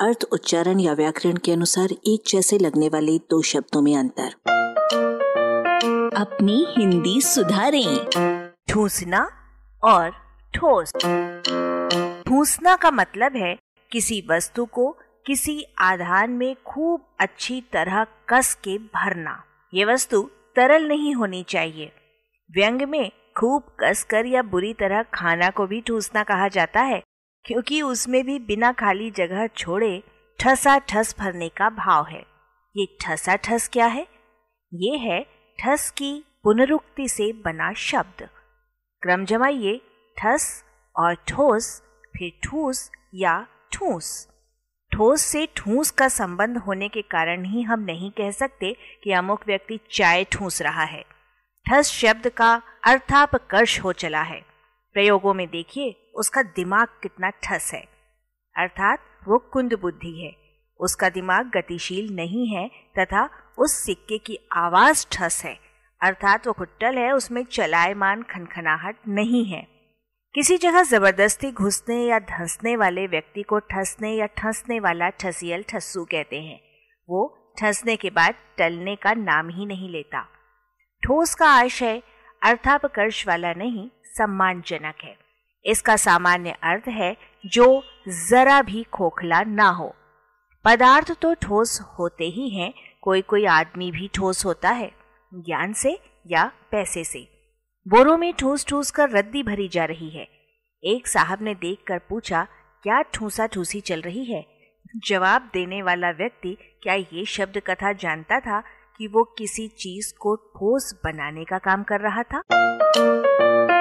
अर्थ, उच्चारण या व्याकरण के अनुसार एक जैसे लगने वाले दो शब्दों में अंतर। अपनी हिंदी सुधारें। ठूसना और ठोस। ठूसना का मतलब है किसी वस्तु को किसी आधार में खूब अच्छी तरह कस के भरना। ये वस्तु तरल नहीं होनी चाहिए। व्यंग में खूब कसकर या बुरी तरह खाना को भी ठूसना कहा जाता है। क्योंकि उसमें भी बिना खाली जगह छोड़े ठसा ठस भरने का भाव है। ये ठसा ठस क्या है? ये है ठस की पुनरुक्ति से बना शब्द। क्रम जमाइए, ठस और ठोस, फिर ठूस या ठूस। ठोस से ठूस का संबंध होने के कारण ही हम नहीं कह सकते कि अमुक व्यक्ति चाय ठूस रहा है। ठस शब्द का अर्थापकर्ष हो चला है। प्रयोगों में देखिए, उसका दिमाग कितना ठस है। अर्थात, वो कुंद बुद्धि है। उसका दिमाग गतिशील नहीं है तथा उस सिक्के की आवाज़ ठस है। अर्थात, वो खुट्टल है, उसमें चलायमान खनखनाहट नहीं है। किसी जगह ज़बरदस्ती घुसने या धंसने वाले व्यक्ति को ठसने या ठसने वाला ठसियल ठस्सू कहते हैं। वो ठसने के बाद टलने का नाम ही नहीं लेता। ठोस का आशय, अर्थापकर्ष वाला नहीं सम्मानजनक है। इसका सामान्य अर्थ है, जो जरा भी खोखला ना हो। पदार्थ तो ठोस होते ही हैं कोई कोई आदमी भी ठोस होता है, ज्ञान से या पैसे से। बोरों में ठूस ठूस कर रद्दी भरी जा रही है। एक साहब ने देखकर पूछा, क्या ठूसा ठूसी चल रही है? जवाब देने वाला व्यक्ति, क्या ये शब्द कथा जानता था कि वो किसी चीज़ को ठोस बनाने का काम कर रहा था?